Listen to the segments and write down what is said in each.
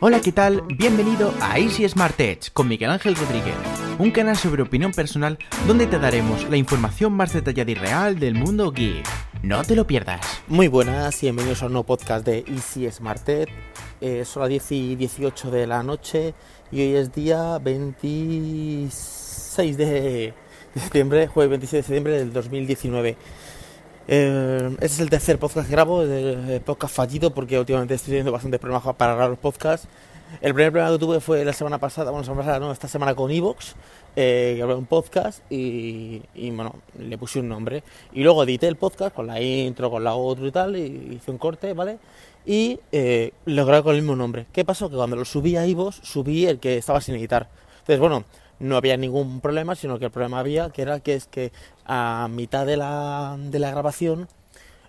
Hola, ¿qué tal? Bienvenido a Easy Smart Edge con Miguel Ángel Rodríguez, un canal sobre opinión personal donde te daremos la información más detallada y real del mundo geek. No te lo pierdas. Muy buenas y bienvenidos a un nuevo podcast de Easy Smart Edge. Eh, son las 10 y 18 de la noche y hoy es día 26 de septiembre, jueves 26 de septiembre del 2019. Eh, este es el tercer podcast que grabo, el podcast fallido, porque últimamente estoy teniendo bastantes problemas para grabar los podcasts. El primer problema que tuve fue la semana pasada, bueno, semana pasada, no, esta semana con Evox, eh, grabé un podcast y, y, bueno, le puse un nombre. Y luego edité el podcast con la intro, con la otro y tal, y hice un corte, ¿vale? Y eh, lo grabé con el mismo nombre. ¿Qué pasó? Que cuando lo subí a Evox, subí el que estaba sin editar. Entonces, bueno, no había ningún problema, sino que el problema había que era que es que a mitad de la, de la grabación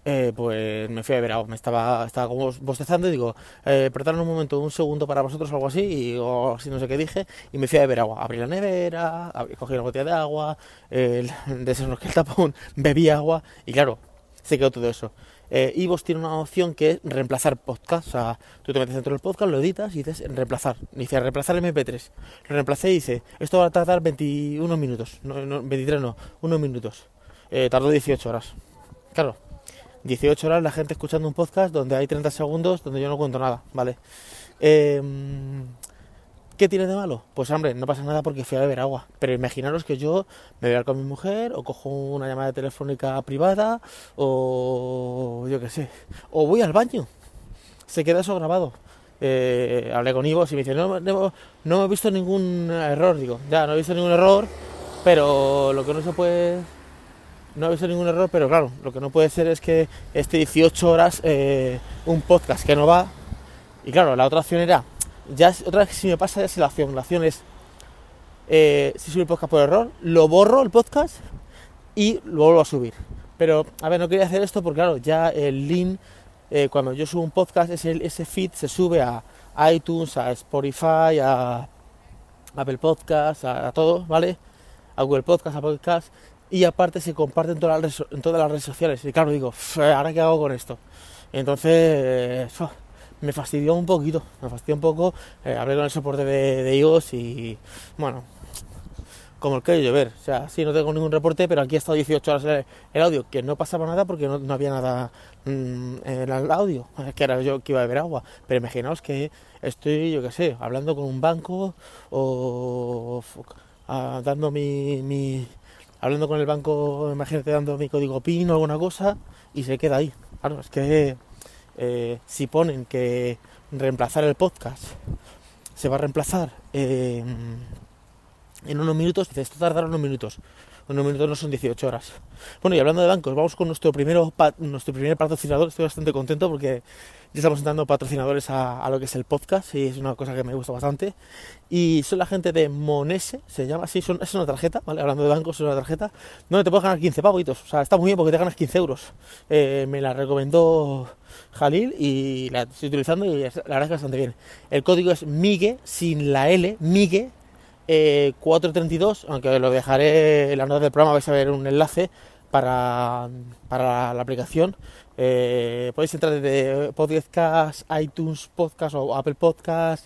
eh, pues me fui a agua, me estaba, estaba como bostezando y digo, eh, un momento, un segundo para vosotros o algo así, y o así no sé qué dije, y me fui a beber agua. Abrí la nevera, cogí una botella de agua, eh, de que el tapón, bebí agua, y claro, se quedó todo eso. Eh, Ivos tiene una opción que es reemplazar podcast. O sea, tú te metes dentro del podcast, lo editas y dices reemplazar. Dice reemplazar MP3. Lo reemplacé y dice, esto va a tardar 21 minutos. No, 23 no, unos minutos. Eh, tardó 18 horas. Claro, 18 horas la gente escuchando un podcast donde hay 30 segundos donde yo no cuento nada, ¿vale? Eh, ¿Qué tiene de malo? Pues hombre, no pasa nada porque fui a beber agua. Pero imaginaros que yo me voy a con mi mujer, o cojo una llamada telefónica privada, o yo qué sé, o voy al baño. Se queda eso grabado. Eh, hablé con Ivo y me dice, no, no, he visto ningún error. Digo, ya, no he visto ningún error, pero lo que no se puede... No he visto ningún error, pero claro, lo que no puede ser es que esté 18 horas eh, un podcast que no va. Y claro, la otra opción era ya otra vez si me pasa ya es la acción. La acción es, eh, si subo el podcast por error, lo borro el podcast y lo vuelvo a subir. Pero, a ver, no quería hacer esto porque, claro, ya el link, eh, cuando yo subo un podcast, ese, ese feed se sube a iTunes, a Spotify, a Apple Podcast, a, todo, ¿vale? A Google Podcast, a Podcast. Y aparte se comparte en todas las, en todas las redes sociales. Y claro, digo, ¿ahora qué hago con esto? Entonces, me fastidió un poquito, me fastidió un poco. Eh, hablé con el soporte de, de, iOS y bueno, como el que llover. O sea, sí, no tengo ningún reporte, pero aquí ha estado 18 horas el, audio, que no pasaba nada porque no, había nada mm, en el audio, que era yo que iba a beber agua. Pero imaginaos que estoy, yo qué sé, hablando con un banco o dando mi, mi, hablando con el banco, imagínate dando mi código PIN o alguna cosa y se queda ahí. Claro, es que eh, si ponen que reemplazar el podcast se va a reemplazar eh, en unos minutos, dice, esto tardará unos minutos. Unos minutos no son 18 horas. Bueno, y hablando de bancos, vamos con nuestro, primero, nuestro primer patrocinador. Estoy bastante contento porque ya estamos dando patrocinadores a, lo que es el podcast y es una cosa que me gusta bastante. Y son la gente de Monese, se llama así, son, es una tarjeta, ¿vale? Hablando de bancos, es una tarjeta donde te puedes ganar 15 pavitos. O sea, está muy bien porque te ganas 15 euros. Eh, me la recomendó Jalil y la estoy utilizando y la verdad es bastante bien. El código es MIGUE, sin la L, MIGUE, 432, eh, aunque lo dejaré en la nota del programa, vais a ver un enlace para, para la aplicación. Eh, podéis entrar desde Podcast, iTunes Podcast o Apple Podcast,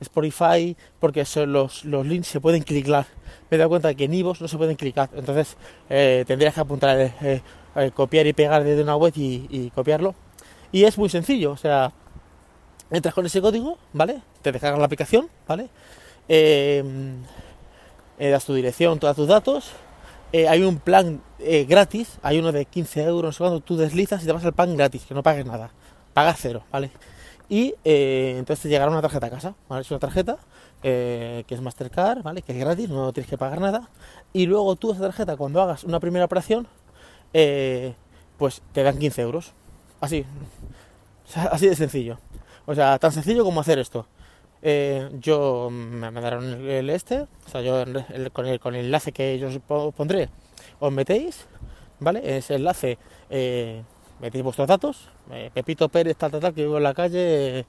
Spotify, porque los, los links se pueden clicar. Me he dado cuenta que en iVoox no se pueden clicar, entonces eh, tendrías que apuntar, copiar y pegar desde una web y, copiarlo. Y es muy sencillo, o sea, entras con ese código, ¿vale? Te descargas la aplicación, ¿vale? Em, eh, das tu dirección, todos tus datos. Eh, hay un plan eh, gratis, hay uno de 15 euros, cuando tú deslizas y te vas al plan gratis, que no pagues nada, pagas cero, ¿vale? Y entonces te llegará una tarjeta a casa, ¿vale? Es una tarjeta que es Mastercard, ¿vale? Que es gratis, no tienes que pagar nada. Y luego tú esa tarjeta, cuando hagas una primera operación, pues te dan 15 euros. Así, así de sencillo. O sea, tan sencillo como hacer esto. Eh, yo me mandaron el, este, o sea, yo con, el, con el enlace que yo os pondré, os metéis, ¿vale? Ese enlace, eh, metéis vuestros datos, eh, Pepito Pérez, tal, tal, tal, que vivo en la calle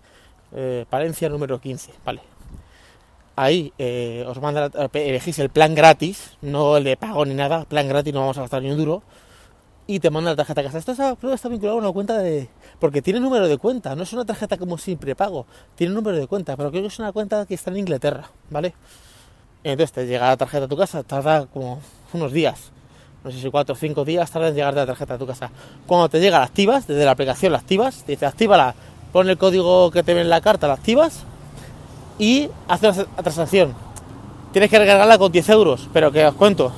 Palencia número 15, ¿vale? Ahí os manda, elegís el plan gratis, no el de pago ni nada, plan gratis, no vamos a gastar ni un duro. Y te manda la tarjeta a casa. Esto está, está vinculado a una cuenta de... Porque tiene número de cuenta, no es una tarjeta como sin prepago, tiene número de cuenta, pero creo que es una cuenta que está en Inglaterra, ¿vale? Entonces te llega la tarjeta a tu casa, tarda como unos días, no sé si cuatro o cinco días tarda en llegarte la tarjeta a tu casa. Cuando te llega la activas, desde la aplicación la activas, te dice actívala, pon el código que te ve en la carta, la activas y haces la transacción. Tienes que recargarla con 10 euros, pero que os cuento,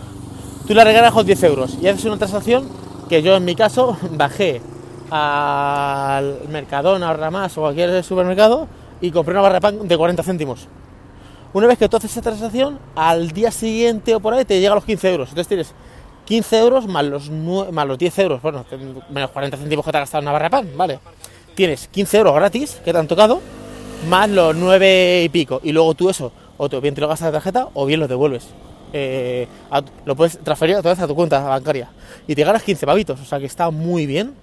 tú la recargas con 10 euros y haces una transacción que yo en mi caso bajé al Mercadona, Ramás o cualquier supermercado y compré una barra de pan de 40 céntimos. Una vez que tú haces esa transacción, al día siguiente o por ahí te llega a los 15 euros. Entonces tienes 15 euros más los, más los 10 euros, bueno, menos 40 céntimos que te ha gastado una barra de pan, ¿vale? Tienes 15 euros gratis que te han tocado, más los 9 y pico. Y luego tú eso, o bien te lo gastas de tarjeta o bien lo devuelves. Eh, lo puedes transferir otra vez a tu cuenta bancaria y te ganas 15 pavitos, o sea que está muy bien.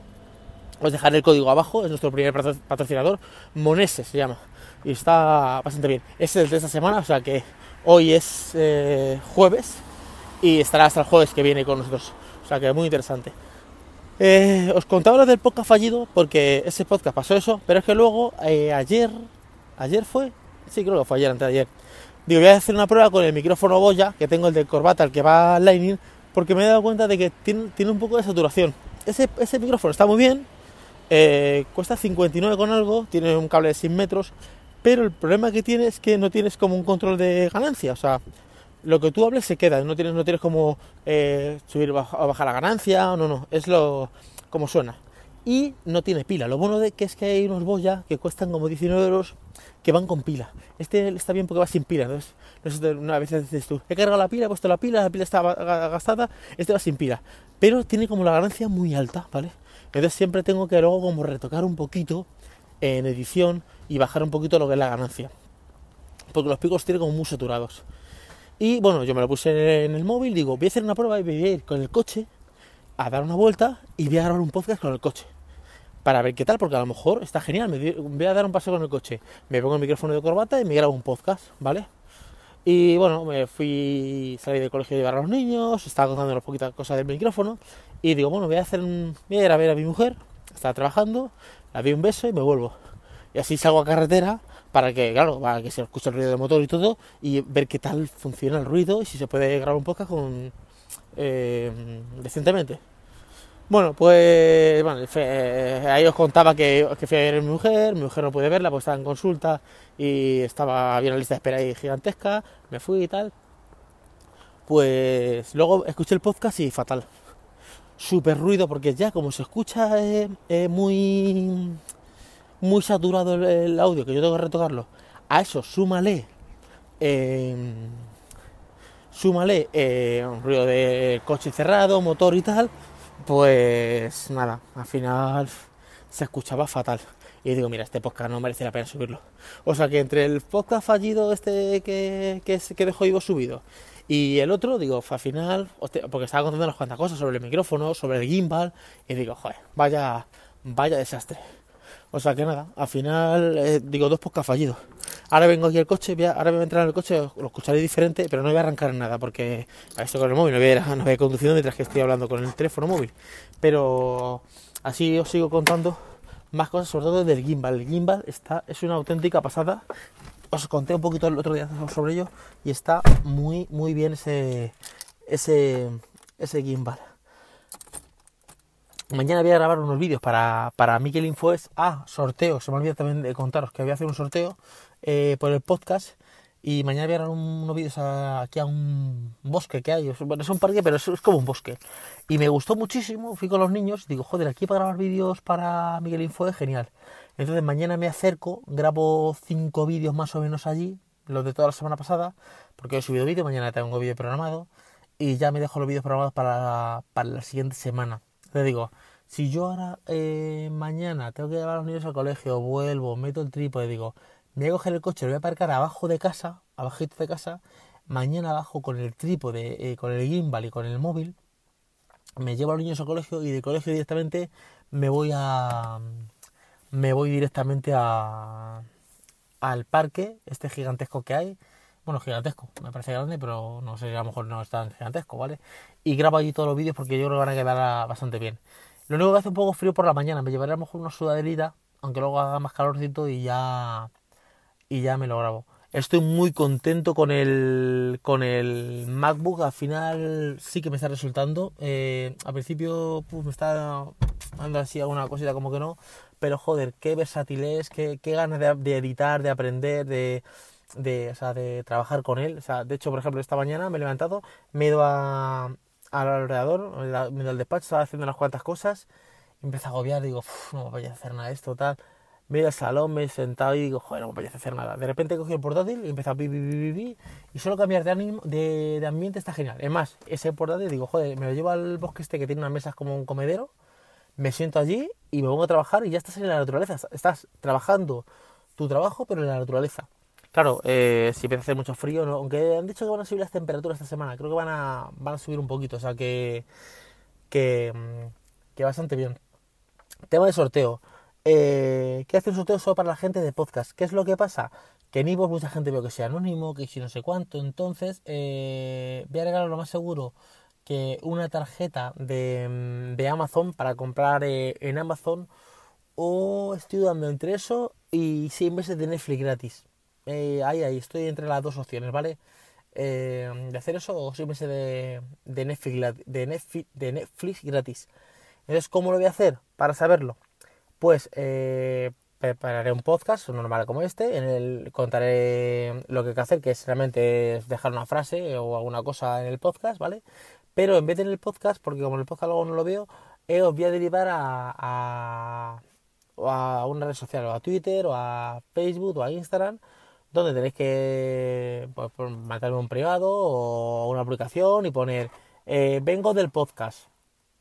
Os dejaré el código abajo, es nuestro primer patrocinador, Monese se llama, y está bastante bien. Es el de esta semana, o sea que hoy es eh, jueves y estará hasta el jueves que viene con nosotros, o sea que muy interesante. Eh, os contaba lo del podcast fallido porque ese podcast pasó eso, pero es que luego ayer, ayer fue, sí creo que fue ayer, antes de ayer Digo, voy a hacer una prueba con el micrófono Boya, que tengo el de corbata, el que va Lightning, porque me he dado cuenta de que tiene, tiene un poco de saturación. Ese, ese micrófono está muy bien, eh, cuesta 59 con algo, tiene un cable de 100 metros, pero el problema que tiene es que no tienes como un control de ganancia, o sea, lo que tú hables se queda, no tienes, no tienes como eh, subir o bajar la ganancia, no, no, es lo como suena. Y no tiene pila, lo bueno de que es que hay unos Boya que cuestan como 19 euros que van con pila. Este está bien porque va sin pila. Entonces, una vez dices tú, he cargado la pila, he puesto la pila, la pila está gastada, este va sin pila. Pero tiene como la ganancia muy alta, ¿vale? Entonces siempre tengo que luego como retocar un poquito en edición y bajar un poquito lo que es la ganancia. Porque los picos tienen como muy saturados. Y bueno, yo me lo puse en el móvil, digo, voy a hacer una prueba y voy a ir con el coche a dar una vuelta y voy a grabar un podcast con el coche para ver qué tal, porque a lo mejor está genial. Me voy a dar un paseo con el coche, me pongo el micrófono de corbata y me grabo un podcast, ¿vale? Y bueno, me fui, salí del colegio a llevar a los niños, estaba contando unas poquitas cosas del micrófono y digo, bueno, voy a hacer un, voy a ir a ver a mi mujer, estaba trabajando, la doy un beso y me vuelvo. Y así salgo a carretera para que, claro, para que se escuche el ruido del motor y todo y ver qué tal funciona el ruido y si se puede grabar un podcast con eh, decentemente. Bueno, pues bueno, eh, ahí os contaba que, fui a ver a mi mujer, mi mujer no puede verla porque estaba en consulta y estaba, había una lista de espera ahí gigantesca, me fui y tal. Pues luego escuché el podcast y fatal. Súper ruido porque ya como se escucha eh, eh, muy, muy saturado el, audio, que yo tengo que retocarlo, a eso súmale, súmale un ruido de coche cerrado, motor y tal pues nada, al final se escuchaba fatal. Y digo, mira, este podcast no merece la pena subirlo. O sea que entre el podcast fallido este que, que, que dejó subido y el otro, digo, al final, porque estaba contando unas cuantas cosas sobre el micrófono, sobre el gimbal, y digo, joder, vaya, vaya desastre. O sea que nada, al final, eh, digo, dos podcasts fallidos. Ahora vengo aquí al coche, ahora me voy a entrar en el coche, lo escucharé diferente, pero no voy a arrancar nada porque a esto con el móvil, no voy, a, no voy a conduciendo mientras que estoy hablando con el teléfono móvil. Pero así os sigo contando más cosas, sobre todo del gimbal. El gimbal está, es una auténtica pasada. Os conté un poquito el otro día sobre ello y está muy, muy bien ese, ese, ese gimbal. Mañana voy a grabar unos vídeos para, para Infoes. Ah, sorteo. Se me olvidó también de contaros que voy a hacer un sorteo eh, por el podcast. Y mañana voy a grabar unos vídeos aquí a un bosque que hay. Bueno, es un parque, pero es, como un bosque. Y me gustó muchísimo. Fui con los niños. Digo, joder, aquí para grabar vídeos para Miguel Info es genial. Entonces mañana me acerco, grabo cinco vídeos más o menos allí, los de toda la semana pasada, porque he subido vídeo, mañana tengo vídeo programado, y ya me dejo los vídeos programados para, para la siguiente semana. Te digo, si yo ahora eh, mañana tengo que llevar a los niños al colegio, vuelvo, meto el trípode, digo, me voy a coger el coche, lo voy a aparcar abajo de casa, abajito de casa, mañana abajo con el trípode, eh, con el gimbal y con el móvil, me llevo a los niños al colegio y de colegio directamente me voy a me voy directamente a al parque este gigantesco que hay bueno, gigantesco, me parece grande, pero no sé, a lo mejor no es tan gigantesco, ¿vale? Y grabo allí todos los vídeos porque yo creo que van a quedar bastante bien. Lo único que hace un poco frío por la mañana, me llevaré a lo mejor una sudaderita, aunque luego haga más calorcito y ya y ya me lo grabo. Estoy muy contento con el con el MacBook, al final sí que me está resultando. Eh, al principio pues, me está dando así alguna cosita como que no, pero joder, qué versátil es, qué, qué ganas de, de editar, de aprender, de de, o sea, de trabajar con él. O sea, de hecho, por ejemplo, esta mañana me he levantado, me he ido a, al alrededor, me he ido al despacho, estaba haciendo unas cuantas cosas, empecé a agobiar, digo, no me voy a hacer nada de esto, tal. Me he ido al salón, me he sentado y digo, joder, no me voy a hacer nada. De repente he cogido el portátil y he empezado a pi, pi, pi, pi, y solo cambiar de, ánimo, de, de ambiente está genial. Es más, ese portátil, digo, joder, me lo llevo al bosque este que tiene unas mesas como un comedero, me siento allí y me pongo a trabajar y ya estás en la naturaleza. Estás trabajando tu trabajo, pero en la naturaleza. Claro, eh, si empieza a hacer mucho frío, ¿no? aunque han dicho que van a subir las temperaturas esta semana, creo que van a, van a subir un poquito, o sea que, que, mm, que bastante bien. Tema de sorteo. Eh, ¿Qué hace un sorteo solo para la gente de podcast? ¿Qué es lo que pasa? Que en Ivo mucha gente veo que sea anónimo, que si no sé cuánto, entonces eh, voy a regalar lo más seguro que una tarjeta de, mm, de Amazon para comprar eh, en Amazon o estoy dando entre eso y 100 meses de Netflix gratis eh, ahí, ahí, estoy entre las dos opciones, ¿vale? Eh, de hacer eso o simplemente de, de, Netflix, de, Netflix, gratis. Entonces, ¿cómo lo voy a hacer para saberlo? Pues eh, prepararé un podcast normal como este, en el contaré lo que hay que hacer, que es realmente dejar una frase o alguna cosa en el podcast, ¿vale? Pero en vez de en el podcast, porque como el podcast luego no lo veo, eh, os voy a derivar a, a una red social, o a Twitter, o a Facebook, o a Instagram, donde tenéis que pues, mandarme un privado o una aplicación y poner eh, vengo del podcast,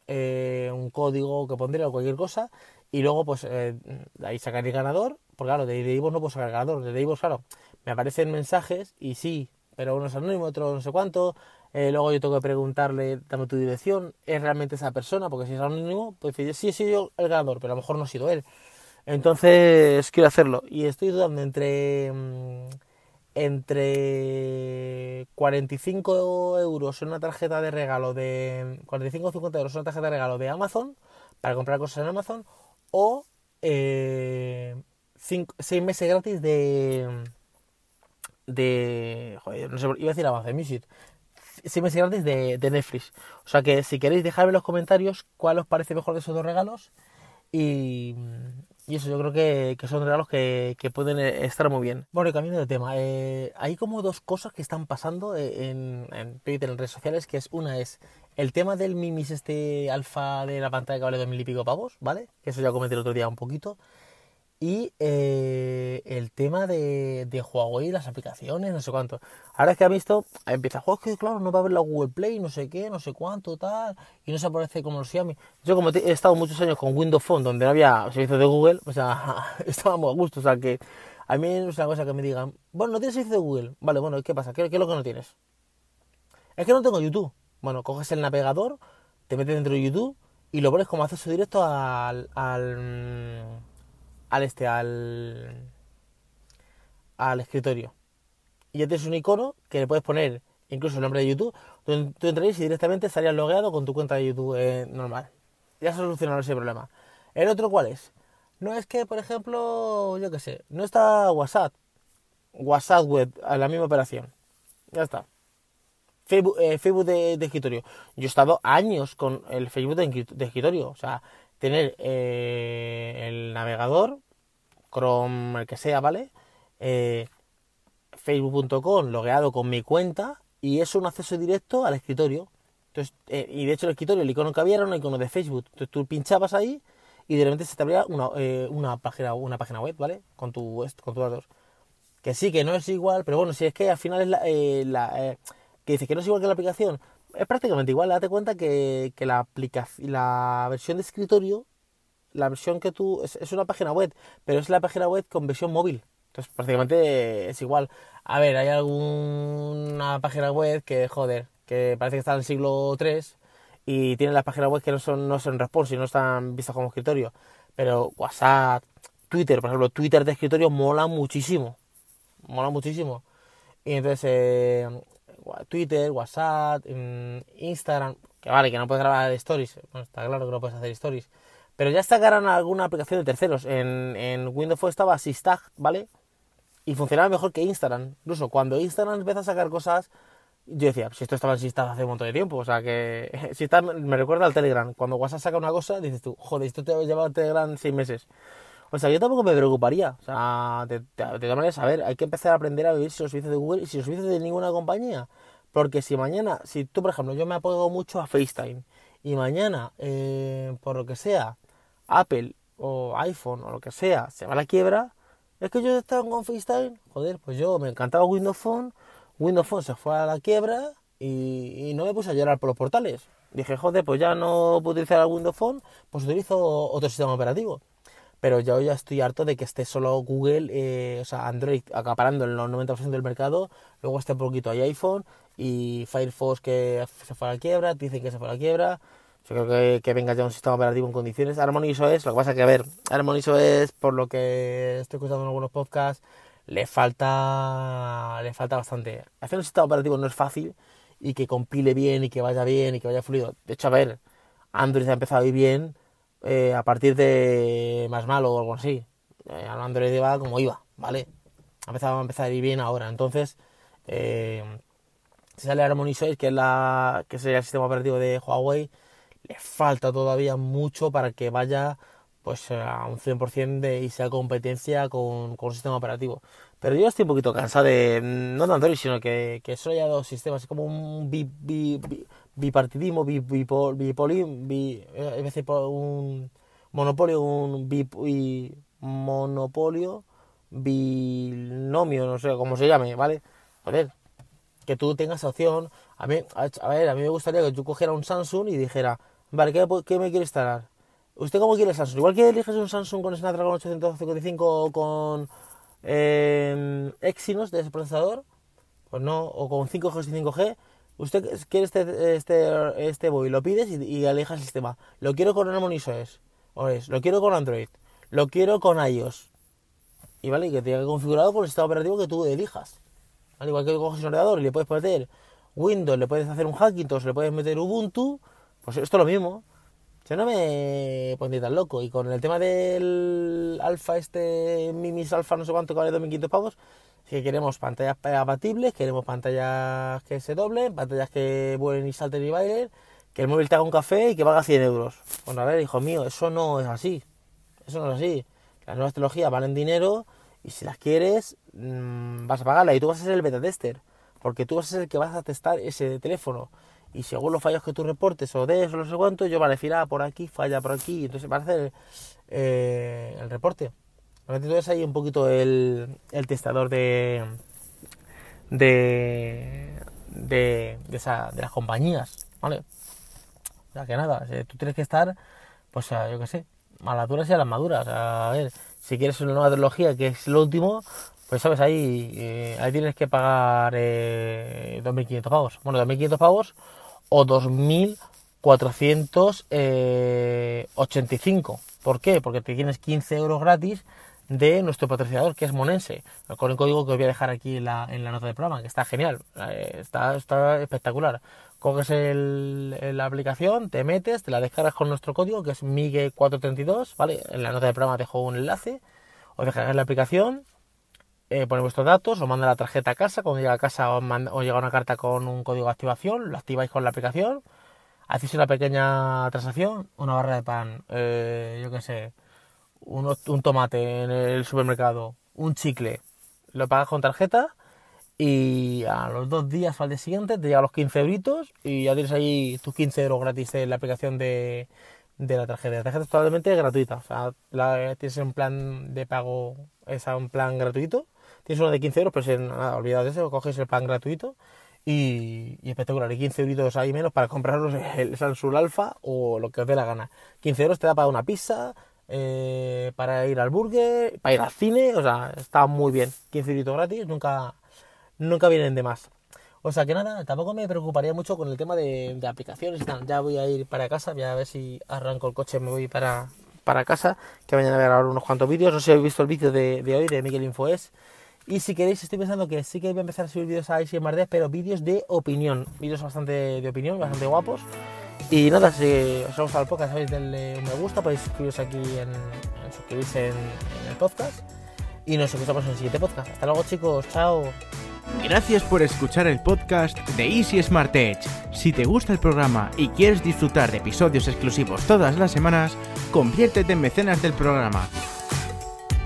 eh, un código que pondré o cualquier cosa y luego pues eh, ahí sacaré el ganador, porque claro, de Ivo no puedo sacar el ganador, de Ivo claro, me aparecen mensajes y sí, pero uno es anónimo, otro no sé cuánto, luego yo tengo que preguntarle, dame tu dirección, ¿es realmente esa persona? Porque si es anónimo, pues sí sido yo el ganador, pero a lo mejor no ha sido él. Entonces quiero hacerlo. Y estoy dudando entre mm, entre 45 euros en una tarjeta de regalo de 45 o 50 euros en una tarjeta de regalo de Amazon para comprar cosas en Amazon o eh, 6 meses gratis de de joder, no sé, iba a decir Amazon Music. 6 meses gratis de, de Netflix. O sea que si queréis dejadme en los comentarios cuál os parece mejor de esos dos regalos y, y eso yo creo que, que son regalos que, que, pueden eh, estar muy bien. Bueno, y cambiando de tema, eh, hay como dos cosas que están pasando eh, en, en Twitter, en redes sociales, que es una es el tema del Mimis este alfa de la pantalla que vale dos mil y pico pavos, ¿vale? Que eso ya comenté el otro día un poquito y eh, el tema de, de, Huawei, las aplicaciones, no sé cuánto. Ahora es que ha visto, empieza juegos que claro, no va a haber la Google Play, no sé qué, no sé cuánto, tal, y no se aparece como los Xiaomi. Yo como he estado muchos años con Windows Phone, donde no había servicio de Google, o sea, estábamos a gusto, o sea que a mí es una cosa que me digan, bueno, no tienes servicio de Google, vale, bueno, ¿qué pasa? ¿Qué, qué es lo que no tienes? Es que no tengo YouTube. Bueno, coges el navegador, te metes dentro de YouTube y lo pones como acceso directo al, al al este, al, al escritorio. Y ya tienes un icono que le puedes poner incluso el nombre de YouTube, donde tú entrarías y directamente estarías logueado con tu cuenta de YouTube eh, normal. Ya se solucionará ese problema. ¿El otro cuál es? No es que, por ejemplo, yo qué sé, no está WhatsApp. WhatsApp web, a la misma operación. Ya está. Facebook, eh, Facebook de, escritorio. Yo he estado años con el Facebook de, de escritorio. O sea, tener eh, el navegador, Chrome, el que sea, ¿vale? Eh, Facebook.com logueado con mi cuenta y es un acceso directo al escritorio. Entonces, eh, y de hecho el escritorio, el icono que había era un icono de Facebook. Entonces tú pinchabas ahí y de repente se te abría una, eh, una, página, una página web, ¿vale? Con tu, con tu datos. Que sí, que no es igual, pero bueno, si es que al final es la, eh, la que dice que no es igual que la aplicación, es prácticamente igual. Date cuenta que, que la, aplicación, la versión de escritorio, la versión que tú. Es, una página web, pero es la página web con versión móvil. Entonces, prácticamente es igual. A ver, hay alguna página web que, joder, que parece que está en el siglo 3 y tiene las páginas web que no son, no son responsive, no están vistas como escritorio. Pero WhatsApp, Twitter, por ejemplo, Twitter de escritorio mola muchísimo. Mola muchísimo. Y entonces eh, Twitter, WhatsApp, mm, Instagram, que vale, que no puedes grabar stories, está claro que no puedes hacer stories, pero ya sacaron alguna aplicación de terceros. En, Windows Phone estaba Sistag, ¿vale? Y funcionaba mejor que Instagram. Incluso cuando Instagram empezó a sacar cosas, yo decía, si esto estaba en Sistag hace un montón de tiempo, o sea que Sistag me recuerda al Telegram. Cuando WhatsApp saca una cosa, dices tú, joder, esto te ha llevado Telegram seis meses. O sea, yo tampoco me preocuparía. O sea, de, todas maneras, a ver, hay que empezar a aprender a vivir si los servicios de Google y si los servicios de ninguna compañía. Porque si mañana, si tú, por ejemplo, yo me apego mucho a FaceTime y mañana, eh, por lo que sea, Apple o iPhone o lo que sea se va a la quiebra, es que yo estaba con FaceTime, joder, pues yo me encantaba Windows Phone, Windows Phone se fue a la quiebra y, no me puse a llorar por los portales. Dije, joder, pues ya no puedo utilizar el Windows Phone, pues utilizo otro sistema operativo pero yo ya estoy harto de que esté solo Google, eh, o sea, Android acaparando el 90% del mercado, luego esté un poquito hay iPhone y Firefox que se fue a la quiebra, dicen que se fue a la quiebra. Yo creo que, que venga ya un sistema operativo en condiciones. Harmonizo es, lo que pasa que, a ver, Harmonizo es, por lo que estoy escuchando en algunos podcasts, le falta, le falta bastante. Hacer un sistema operativo no es fácil y que compile bien y que vaya bien y que vaya fluido. De hecho, a ver, Android ha empezado a ir bien, eh, a partir de más malo o algo así. Eh, Android iba como iba, ¿vale? Ha empezado a empezar a ir bien ahora. Entonces, eh, si sale Harmony 6, que es la que sería el sistema operativo de Huawei, le falta todavía mucho para que vaya pues a un 100% de y sea competencia con, con un sistema operativo. Pero yo estoy un poquito cansado de, no de Android, sino que, que solo haya dos sistemas, es como un bi, bi, bi, bipartidismo, bi, bipol, bipoli, bi, es decir, un monopolio, un bi, monopolio, binomio, no sé cómo se llame, ¿vale? Joder, que tú tengas opción. A mí, a ver, a mí me gustaría que tú cogieras un Samsung y dijera, vale, ¿qué, qué me quiere instalar? ¿Usted cómo quiere Samsung? Igual que eliges un Samsung con Snapdragon 855 o con eh, Exynos de ese procesador, pues no, o con 5G y 5G, usted quiere este, este, este lo pides y, y el sistema. Lo quiero con Harmony OS, OS, lo quiero con Android, lo quiero con iOS. Y vale, que tenga configurado con el sistema operativo que tú elijas. Al igual que coges un ordenador y le puedes meter Windows, le puedes hacer un Hackintosh, le puedes meter Ubuntu, pues esto es lo mismo. Yo no me pondría tan loco. Y con el tema del alfa, este Mimis Alfa, no sé cuánto, que vale 2.500 pavos, que queremos pantallas abatibles, queremos pantallas que se doblen, pantallas que vuelen y salten y bailen, que el móvil te haga un café y que valga 100 euros. Bueno, a ver, hijo mío, eso no es así. Eso no es así. Las nuevas tecnologías valen dinero y si las quieres, mmm, vas a pagarla y tú vas a ser el beta tester. Porque tú vas a ser el que vas a testar ese teléfono. Y según los fallos que tú reportes o des o no sé cuánto, yo van a por aquí, falla por aquí. Y entonces van a hacer eh, el reporte. Entonces ahí un poquito el, el testador de de, de, de, de las compañías, ¿vale? O sea, que nada, tú tienes que estar, pues, yo qué sé, maladuras y a las maduras. A ver, si quieres una nueva tecnología que es lo último, pues sabes, ahí, eh, ahí tienes que pagar eh, 2.500 pavos. Bueno, 2.500 pavos o 2.485. ¿Por qué? Porque te tienes 15 euros gratis de nuestro patrocinador que es Monense, con el código que os voy a dejar aquí en la, nota del programa, que está genial, eh, está, espectacular. Coges la aplicación, te metes, te la descargas con nuestro código que es MIGUE432, ¿vale? En la nota del programa dejo un enlace, os descargáis la aplicación, eh, ponéis vuestros datos, os manda la tarjeta a casa, cuando llega a casa os, manda, os llega una carta con un código de activación, lo activáis con la aplicación, hacéis una pequeña transacción, una barra de pan, eh, yo qué sé, un, tomate en el supermercado, un chicle, lo pagas con tarjeta y a los dos días o al día siguiente te llega los 15 euritos y ya tienes ahí tus 15 euros gratis en la aplicación de, de la tarjeta. La tarjeta es totalmente gratuita, o sea, la, tienes un plan de pago, es un plan gratuito, tienes uno de 15 euros, pero si nada, olvidad de eso, coges el plan gratuito y, y espectacular, y 15 euros ahí menos para compraros el Samsung Alpha o lo que os dé la gana. 15 euros te da para una pizza, eh, para ir al burger, para ir al cine, o sea, está muy bien. 15 euros gratis, nunca, nunca vienen de más. O sea que nada, tampoco me preocuparía mucho con el tema de, de aplicaciones. Ya voy a ir para casa, voy a ver si arranco el coche, me voy para, para casa, que mañana voy a grabar unos cuantos vídeos. No sé si habéis visto el vídeo de, de hoy de Miguel Infoes Y si queréis, estoy pensando que sí que voy a empezar a subir vídeos a Icy Mardet, pero vídeos de opinión. Vídeos bastante de opinión, bastante guapos. Y nada, si os ha gustado el podcast, sabéis, denle un me gusta, podéis suscribiros aquí en, en suscribirse en, en el podcast. Y nos escuchamos en el siguiente podcast. Hasta luego chicos, chao. Gracias por escuchar el podcast de Easy Smart Edge. Si te gusta el programa y quieres disfrutar de episodios exclusivos todas las semanas, conviértete en mecenas del programa.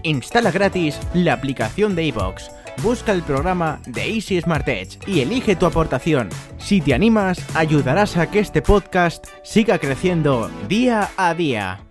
Instala gratis la aplicación de iVoox. Busca el programa de Easy Smart Edge y elige tu aportación. Si te animas, ayudarás a que este podcast siga creciendo día a día.